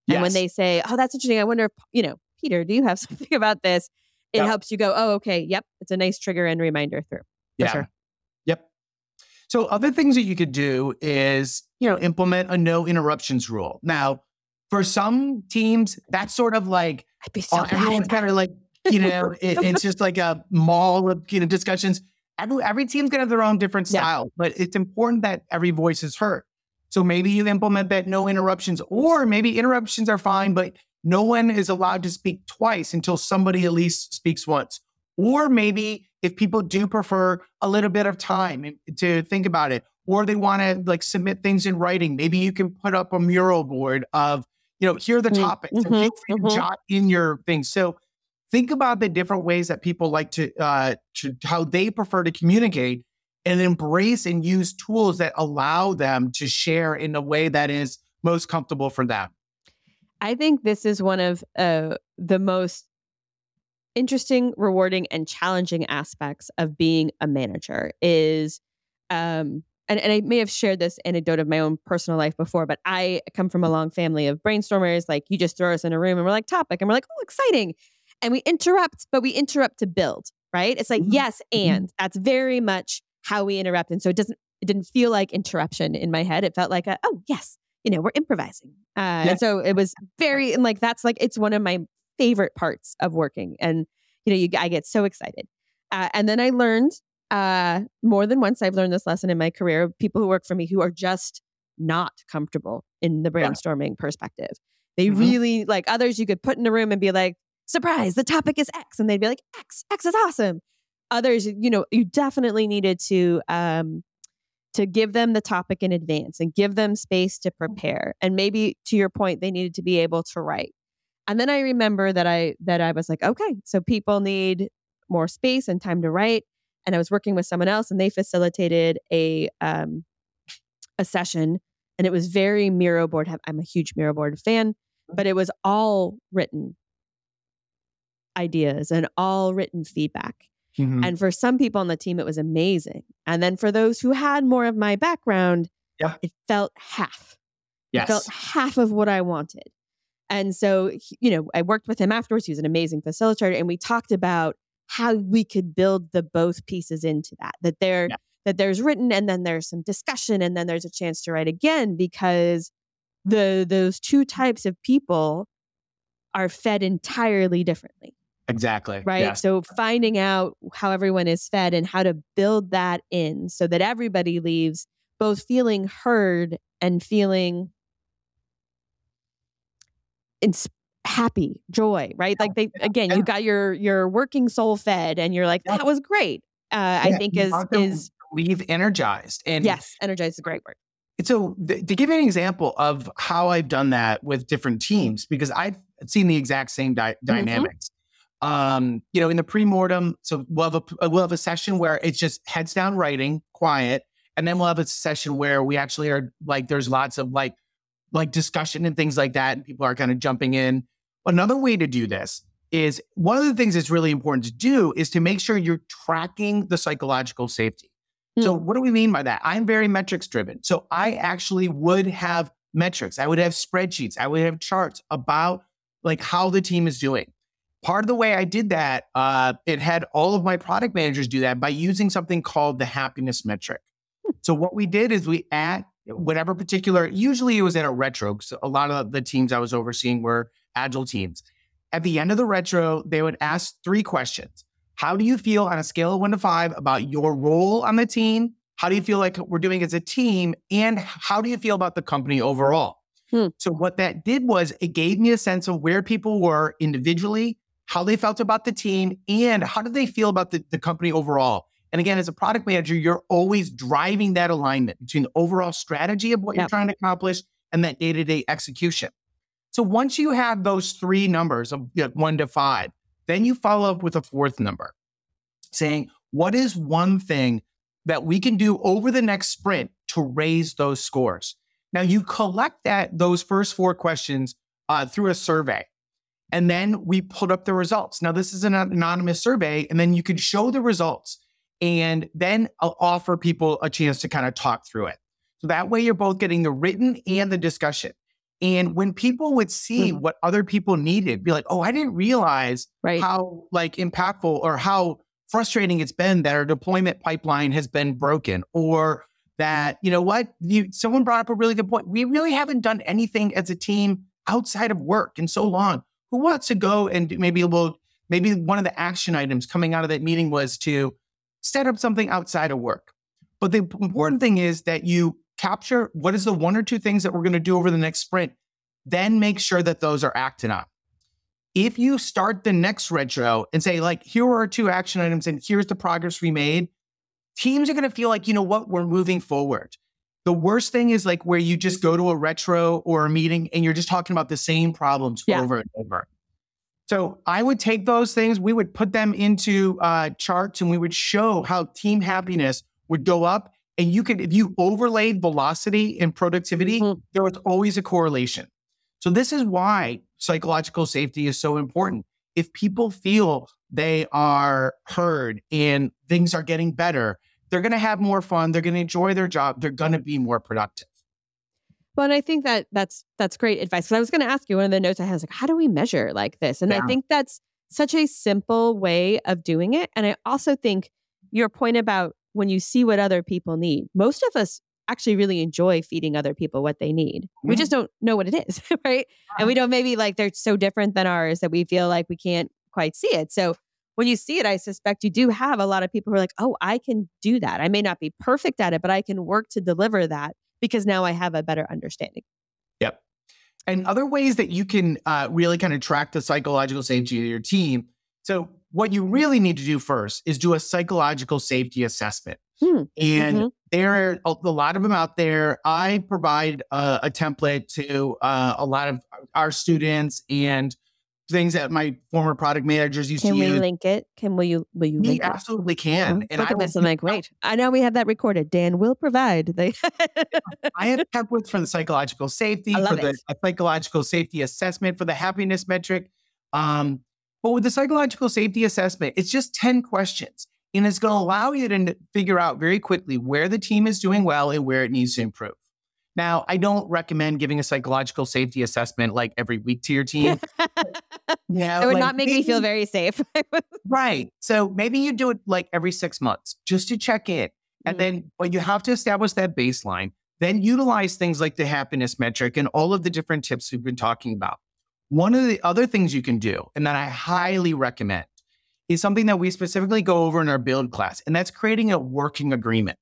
and yes. when they say oh that's interesting i wonder if you know peter do you have something about this it yep. helps you go oh okay yep it's a nice trigger and reminder through yeah sure. So other things that you could do is, you know, implement a no interruptions rule. Now, for some teams, that's sort of like I'd be so everyone's kind of like, you know, it, it's just like a mall of you know discussions. Every, every team's gonna have their own different style, yeah. but it's important that every voice is heard. So maybe you implement that no interruptions, or maybe interruptions are fine, but no one is allowed to speak twice until somebody at least speaks once. Or maybe if people do prefer a little bit of time to think about it, or they want to like submit things in writing, maybe you can put up a mural board of, you know, here are the mm, topics mm-hmm, and mm-hmm. jot in your things. So think about the different ways that people like to, uh, to, how they prefer to communicate and embrace and use tools that allow them to share in a way that is most comfortable for them. I think this is one of uh, the most interesting, rewarding, and challenging aspects of being a manager is um and, and I may have shared this anecdote of my own personal life before, but I come from a long family of brainstormers. Like you just throw us in a room and we're like topic and we're like, oh, exciting. And we interrupt, but we interrupt to build, right? It's like, mm-hmm. yes, mm-hmm. and that's very much how we interrupt. And so it doesn't, it didn't feel like interruption in my head. It felt like, a, oh, yes, you know, we're improvising. Uh, yeah. And so it was very, and like, that's like, it's one of my favorite parts of working. And, you know, you, I get so excited. Uh, and then I learned uh, more than once, I've learned this lesson in my career people who work for me who are just not comfortable in the brainstorming yeah. perspective. They mm-hmm. really like others you could put in a room and be like, surprise, the topic is X. And they'd be like, X, X is awesome. Others, you know, you definitely needed to um, to give them the topic in advance and give them space to mm. prepare. And maybe to your point, they needed to be able to write. And then I remember that I that I was like, okay, so people need more space and time to write. And I was working with someone else, and they facilitated a um, a session, and it was very Miro board. I'm a huge Miro board fan, but it was all written ideas and all written feedback. Mhm. And for some people on the team, it was amazing. And then for those who had more of my background, Yeah. it felt half. It yes. felt half of what I wanted. And so, you know, I worked with him afterwards. He was an amazing facilitator, and we talked about how we could build the both pieces into that. That there, Yeah. that there's written, and then there's some discussion, and then there's a chance to write again because the those two types of people are fed entirely differently exactly. right? Yes. So finding out how everyone is fed and how to build that in so that everybody leaves both feeling heard and feeling ins- happy, joy, right? Like they again, you got your your working soul fed and you're like that was great. Uh, I think is is leave energized and yes, energized is a great word. So, th- to give you an example of how I've done that with different teams, because I've seen the exact same dy- Mm-hmm. dynamics. Um, you know, in the pre-mortem, so we'll have a we'll have a session where it's just heads down writing, quiet, and then we'll have a session where we actually are like there's lots of like like discussion and things like that, and people are kind of jumping in. Another way to do this is one of the things that's really important to do is to make sure you're tracking the psychological safety. So, what do we mean by that? I'm very metrics driven. So, I actually would have metrics. I would have spreadsheets. I would have charts about like how the team is doing. Part of the way I did that, uh, it had all of my product managers do that by using something called the happiness metric. So, what we did is we at whatever particular, usually it was at a retro. because a lot of the teams I was overseeing were agile teams. At the end of the retro, they would ask three questions. How do you feel on a scale of one to five about your role on the team? How do you feel like we're doing as a team? And how do you feel about the company overall? Hmm. So, what that did was it gave me a sense of where people were individually, how they felt about the team, and how did they feel about the, the company overall. And again, as a product manager, you're always driving that alignment between the overall strategy of what you're trying to accomplish and that day to day execution. So, once you have those three numbers of you know, one to five, then you follow up with a fourth number saying, what is one thing that we can do over the next sprint to raise those scores? Now you collect that those first four questions uh, through a survey, and then we put up the results. Now this is an anonymous survey, and then you can show the results, and then I'll offer people a chance to kind of talk through it. So that way you're both getting the written and the discussion. And when people would see Mhm. what other people needed, be like, "Oh, I didn't realize Right. how like impactful or how frustrating it's been that our deployment pipeline has been broken or that you know what? You someone brought up a really good point. We really haven't done anything as a team outside of work in so long. Who wants to go and do- maybe we'll maybe one of the action items coming out of that meeting was to set up something outside of work. But the important thing is that you capture what is the one or two things that we're going to do over the next sprint then make sure that those are acted on. If you start the next retro and say like here are our two action items and here's the progress we made teams are going to feel like you know what? We're moving forward. The worst thing is like where you just go to a retro or a meeting and you're just talking about the same problems Yeah. over and over. So i would take those things we would put them into uh, charts and we would show how team happiness would go up and you could if you overlaid velocity and productivity Mhm. there was always a correlation so this is why psychological safety is so important. If people feel they are heard and things are getting better, they're going to have more fun, they're going to enjoy their job, they're going to be more productive. Well, and I think that that's that's great advice. Because I was going to ask you one of the notes I had was like, how do we measure like this? And I think that's such a simple way of doing it. And I also think your point about when you see what other people need, most of us actually really enjoy feeding other people what they need. We just don't know what it is, right? And we don't maybe like they're so different than ours that we feel like we can't quite see it. So when you see it, I suspect you do have a lot of people who are like, oh, I can do that. I may not be perfect at it, but I can work to deliver that because now I have a better understanding. Yep. And other ways that you can uh, really kind of track the psychological safety of your team. So, what you really need to do first is do a psychological safety assessment. Hmm. And Mhm. there are a, a lot of them out there. I provide uh, a template to uh, a lot of our students and things that my former product managers used Can to use. Can we link it? Can will you will you We link it? absolutely can. Oh, and Look I at will this. I'm like, wait. I know we have that recorded. Dan will provide. They I have templates for the psychological safety, for love the psychological safety assessment, for the happiness metric. Um, but with the psychological safety assessment, it's just 10 questions. And it's going to allow you to figure out very quickly where the team is doing well and where it needs to improve. Now, I don't recommend giving a psychological safety assessment like every week to your team. Yeah, it would like, not make me feel very safe. Right. So maybe you do it like every six months just to check in. And Mhm. then, but you have to establish that baseline, then utilize things like the happiness metric and all of the different tips we've been talking about. One of the other things you can do, and that I highly recommend, is something that we specifically go over in our build class, and that's creating a working agreement.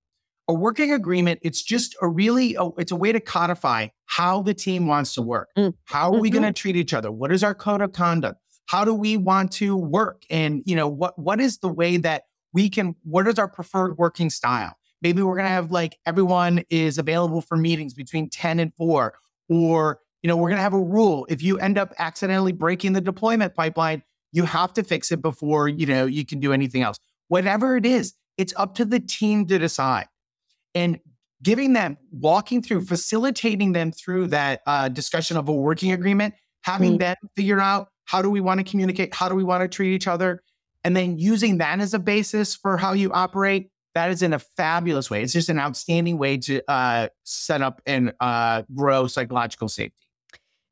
A working agreement, it's just a really, a, it's a way to codify how the team wants to work. Mm. How are we going to treat each other? What is our code of conduct? How do we want to work? And, you know, what, what is the way that we can, what is our preferred working style? Maybe we're going to have like everyone is available for meetings between 10 and 4 or you know we're going to have a rule. If you end up accidentally breaking the deployment pipeline you have to fix it before you know you can do anything else. Whatever it is it's up to the team to decide. And giving them walking through facilitating them through that uh, discussion of a working agreement having Mm. them figure out how do we want to communicate how do we want to treat each other and then using that as a basis for how you operate that is in a fabulous way. It's just an outstanding way to uh, set up and uh, grow psychological safety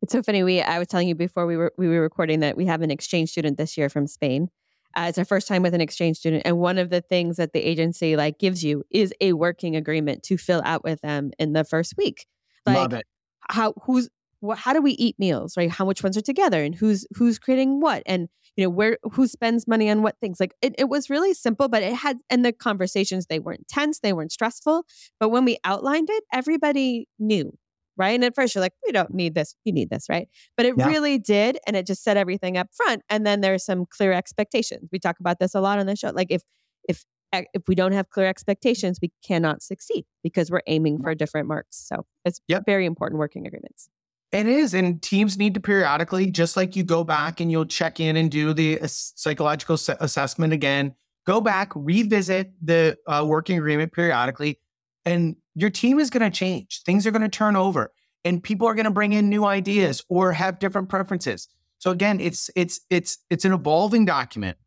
It's so funny. We I was telling you before we were we were recording that we have an exchange student this year from Spain. Uh, it's our first time with an exchange student, and one of the things that the agency like gives you is a working agreement to fill out with them in the first week. Like love it how who's what, how do we eat meals, right? How much ones are together, and who's who's creating what, and you know where who spends money on what things. Like it, it was really simple, but it had and the conversations they weren't tense, they weren't stressful. But when we outlined it, everybody knew right? And at first you're like, we don't need this, you need this, right? But it Yeah. really did, and it just set everything up front. And then there's some clear expectations. We talk about this a lot on the show. Like if if if we don't have clear expectations, we cannot succeed because we're aiming for different marks. So it's Yep. very important working agreements. It is. And teams need to periodically, just like you go back and you'll check in and do the psychological assessment again, go back, revisit the uh, working agreement periodically, and your team is going to change. Things are going to turn over, and people are going to bring in new ideas or have different preferences. So again, it's it's it's it's an evolving document,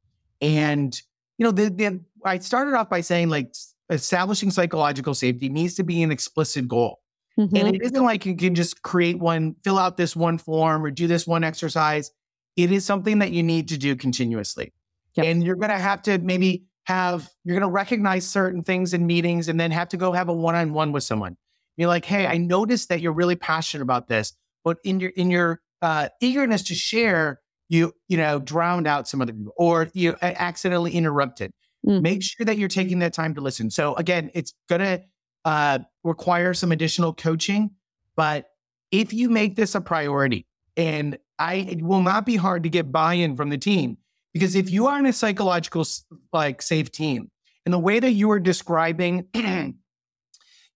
and you know, the, the I started off by saying like establishing psychological safety needs to be an explicit goal. Mhm. And it isn't like you can just create one, fill out this one form or do this one exercise. It is something that you need to do continuously. Yep. And you're going to have to maybe have, you're going to recognize certain things in meetings and then have to go have a one on one with someone. You're like, hey, I noticed that you're really passionate about this, but in your, in your uh, eagerness to share, you, you know, drowned out some other people or you accidentally interrupted. Mm. Make sure that you're taking that time to listen. So again, it's going to, uh, require some additional coaching. But if you make this a priority, and I it will not be hard to get buy-in from the team, because if you are in a psychological like safe team, and the way that you are describing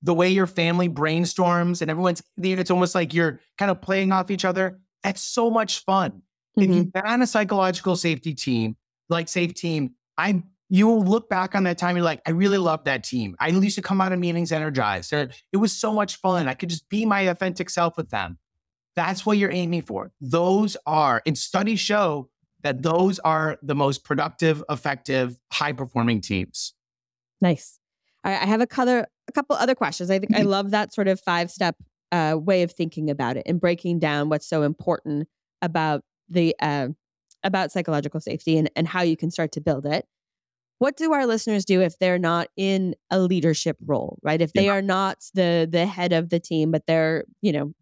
the way your family brainstorms and everyone's it's almost like you're kind of playing off each other. That's so much fun. If Mhm. you've been on a psychological safety team, like safe team, I you will look back on that time. You're like, I really love that team. I used to come out of meetings energized. It was so much fun. I could just be my authentic self with them. That's what you're aiming for. Those are, and studies show that those are the most productive, effective, high performing teams. Nice. I have a color, a couple other questions. I think I love that sort of five step uh, way of thinking about it and breaking down what's so important about the uh, about psychological safety and, and how you can start to build it. What do our listeners do if they're not in a leadership role, right? If they are not the the head of the team, but they're you know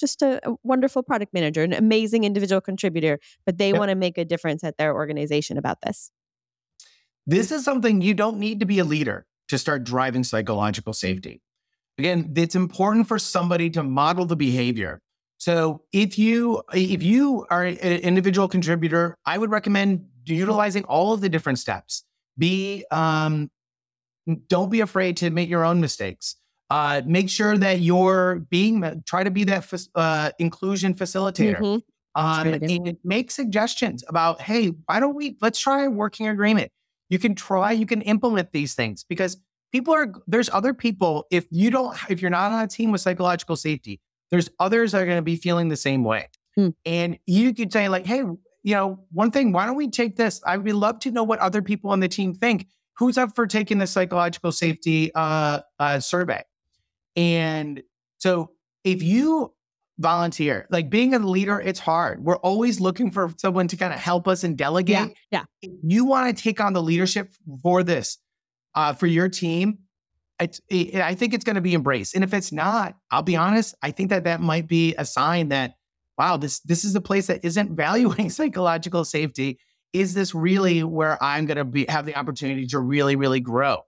just a, a wonderful product manager, an amazing individual contributor, but they Yep. want to make a difference at their organization about this. This is something you don't need to be a leader to start driving psychological safety. Again, it's important for somebody to model the behavior. So if you if you are an individual contributor, I would recommend utilizing all of the different steps. Be um, don't be afraid to make your own mistakes. Uh, make sure that you're being try to be that uh, inclusion facilitator Mhm. Um, and make suggestions about, hey, why don't we, let's try a working agreement. You can try, you can implement these things because people are, there's other people, if you don't, if you're not on a team with psychological safety, there's others that are going to be feeling the same way. Hmm. And you could say, like, hey, you know, one thing, why don't we take this? I would love to know what other people on the team think. Who's up for taking the psychological safety uh, uh, survey? And so if you volunteer. Like being a leader, it's hard. We're always looking for someone to kind of help us and delegate. Yeah. yeah. If you want to take on the leadership for this, uh, for your team, it's, it, I think it's going to be embraced. And if it's not, I'll be honest, I think that that might be a sign that, wow, this this is a place that isn't valuing psychological safety. Is this really where I'm going to be have the opportunity to really, really grow?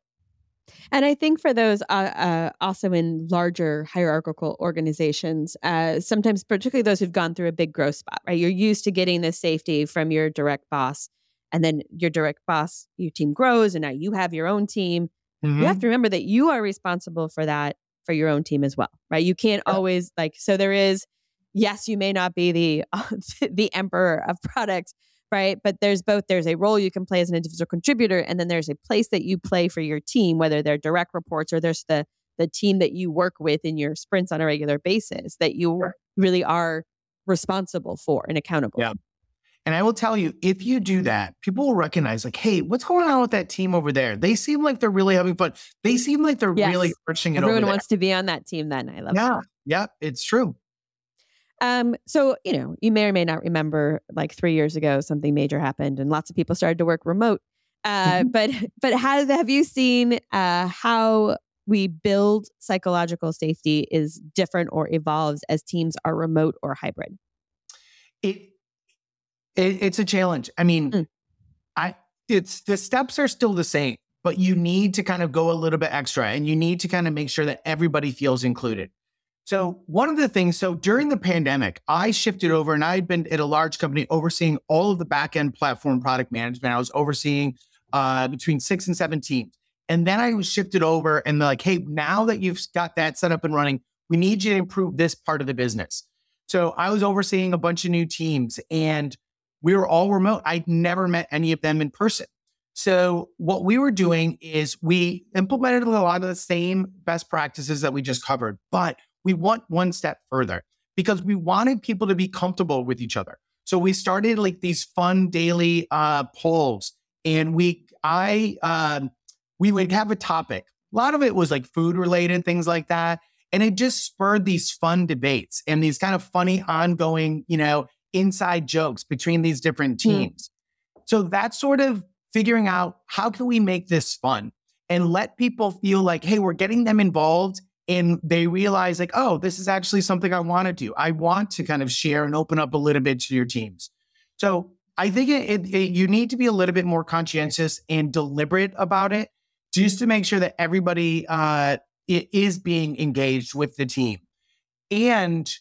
And I think for those uh, uh, also in larger hierarchical organizations, uh, sometimes particularly those who've gone through a big growth spot, right? You're used to getting this safety from your direct boss, and then your direct boss, your team grows, and now you have your own team. Mm-hmm. You have mm-hmm. to remember that you are responsible for that for your own team as well, right? You can't always like so. There is, yes, you may not be the the emperor of product right? But there's both there's a role you can play as an individual contributor, and then there's a place that you play for your team, whether they're direct reports or there's the the team that you work with in your sprints on a regular basis that you sure. really are responsible for and accountable. Yeah. And I will tell you, if you do that, people will recognize, like, hey, what's going on with that team over there? They seem like they're really having fun. They seem like they're yes. really pushing it Everyone wants to be on that team then. I love yeah. That. Yeah, it's true. Um, so you know, you may or may not remember like three years ago, something major happened, and lots of people started to work remote. Uh, mm-hmm. But but have have you seen uh, how we build psychological safety is different or evolves as teams are remote or hybrid? It, it it's a challenge. I mean, mm. I it's the steps are still the same, but you need to kind of go a little bit extra, and you need to kind of make sure that everybody feels included. So, one of the things, so during the pandemic, I shifted over and I had been at a large company overseeing all of the back end platform product management. I was overseeing uh, between six and seven teams. And then I was shifted over and like, hey, now that you've got that set up and running, we need you to improve this part of the business. So, I was overseeing a bunch of new teams and we were all remote. I'd never met any of them in person. So, what we were doing is we implemented a lot of the same best practices that we just covered, but we went one step further because we wanted people to be comfortable with each other. So we started like these fun daily uh, polls, and we I um, we would have a topic. A lot of it was like food related, things like that, and it just spurred these fun debates and these kind of funny ongoing, you know, inside jokes between these different hmm. teams. Mm. So that's sort of figuring out how can we make this fun and let people feel like, hey, we're getting them involved and they realize like oh this is actually something i want to do. I want to kind of share and open up a little bit to your teams. So i think it, it, it, you need to be a little bit more conscientious and deliberate about it just to make sure that everybody uh, is being engaged with the team. And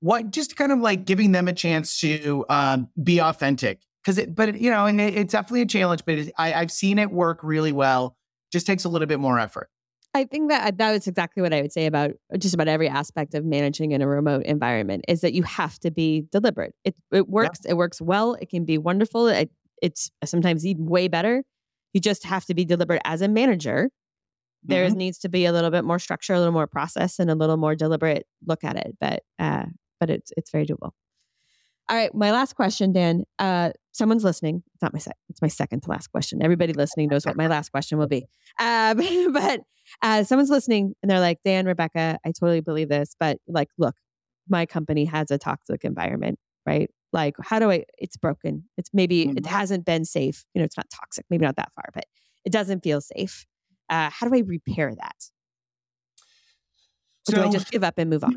what just kind of like giving them a chance to um, be authentic because it but you know and it's definitely a challenge but I, i've seen it work really well. Just takes a little bit more effort I think that uh, that was exactly what I would say about uh, just about every aspect of managing in a remote environment is that you have to be deliberate. It it works. Yeah. It works well. It can be wonderful. It, it's sometimes even way better. You just have to be deliberate as a manager. There mm-hmm. needs to be a little bit more structure, a little more process, and a little more deliberate look at it. But uh, but it's it's very doable. All right, my last question, Dan. Uh, someone's listening. It's not my second. It's my second to last question. Everybody listening knows what my last question will be. Uh, but uh, someone's listening and they're like, Dan, Rebecca, I totally believe this, but like, look, my company has a toxic environment, right? Like, how do I? It's broken. It's maybe mm-hmm. it hasn't been safe. You know, it's not toxic. Maybe not that far, but it doesn't feel safe. Uh, how do I repair that? Or so, do I just give up and move on?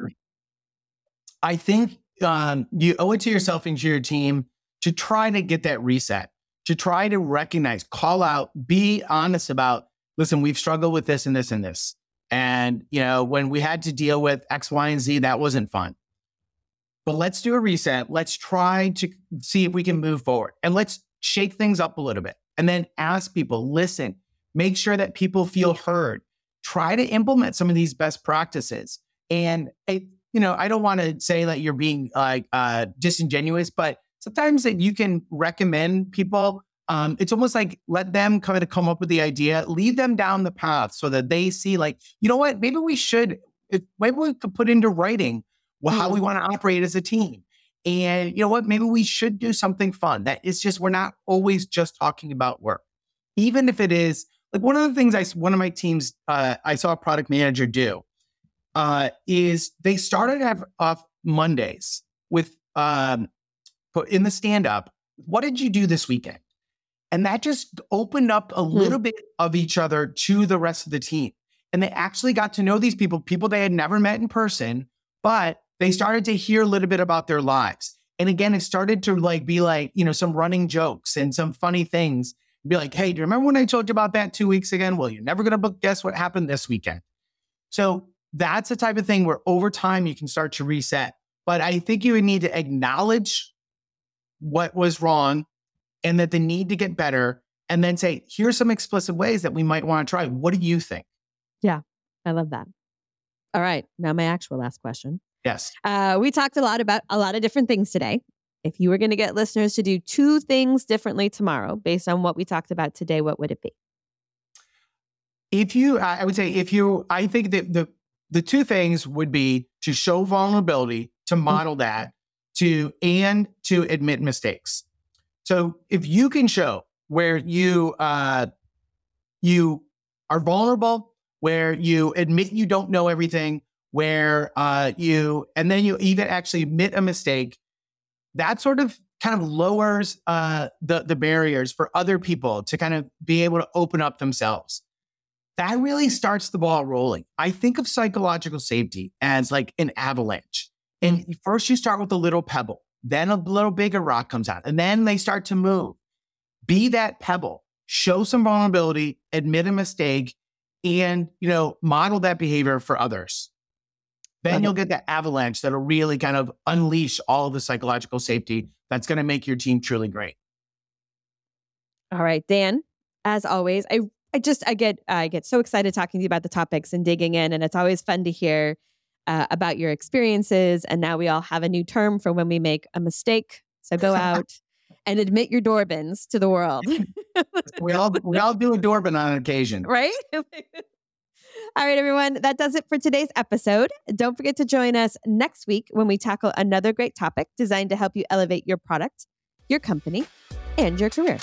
I think um, you owe it to yourself and to your team to try to get that reset, to try to recognize, call out, be honest about, listen, we've struggled with this and this and this. And, you know, when we had to deal with X, Y, and Z, that wasn't fun. But let's do a reset. Let's try to see if we can move forward and let's shake things up a little bit and then ask people, listen, make sure that people feel heard. Try to implement some of these best practices. And it, you know, I don't want to say that you're being like uh, disingenuous, but sometimes that you can recommend people. Um, it's almost like let them kind of come up with the idea, lead them down the path so that they see, like, you know what, maybe we should, if, maybe we could put into writing well, how we want to operate as a team. And you know what, maybe we should do something fun. That it's just we're not always just talking about work, even if it is like one of the things I one of my teams uh, I saw a product manager do uh, is they started have off Mondays with um, in the stand up. What did you do this weekend? And that just opened up a hmm. little bit of each other to the rest of the team. And they actually got to know these people, people they had never met in person, but they started to hear a little bit about their lives. And again, it started to like be like, you know, some running jokes and some funny things. Be like, hey, do you remember when I told you about that two weeks ago? Well, you're never gonna book guess what happened this weekend. So that's the type of thing where over time you can start to reset. But I think you would need to acknowledge what was wrong and that the need to get better and then say, here's some explicit ways that we might want to try. What do you think? Yeah, I love that. All right. Now, my actual last question. Yes. Uh, we talked a lot about a lot of different things today. If you were going to get listeners to do two things differently tomorrow based on what we talked about today, what would it be? If you, I would say, if you, I think that the the two things would be to show vulnerability, to mm-hmm. model that, to and to admit mistakes. So if you can show where you uh, you are vulnerable, where you admit you don't know everything, where uh, you and then you even actually admit a mistake, that sort of kind of lowers uh, the the barriers for other people to kind of be able to open up themselves that really starts the ball rolling. I think of psychological safety as like an avalanche. And first you start with a little pebble, then a little bigger rock comes out, and then they start to move. Be that pebble, show some vulnerability, admit a mistake, and you know, model that behavior for others. Then you'll get that avalanche that'll really kind of unleash all of the psychological safety that's going to make your team truly great. All right, Dan, as always, I I just I get I get so excited talking to you about the topics and digging in, and it's always fun to hear uh, about your experiences. And now we all have a new term for when we make a mistake. So go out and admit your Dorbins to the world. we all we all do a Dorbin on occasion, right? all right, everyone. That does it for today's episode. Don't forget to join us next week when we tackle another great topic designed to help you elevate your product, your company, and your career.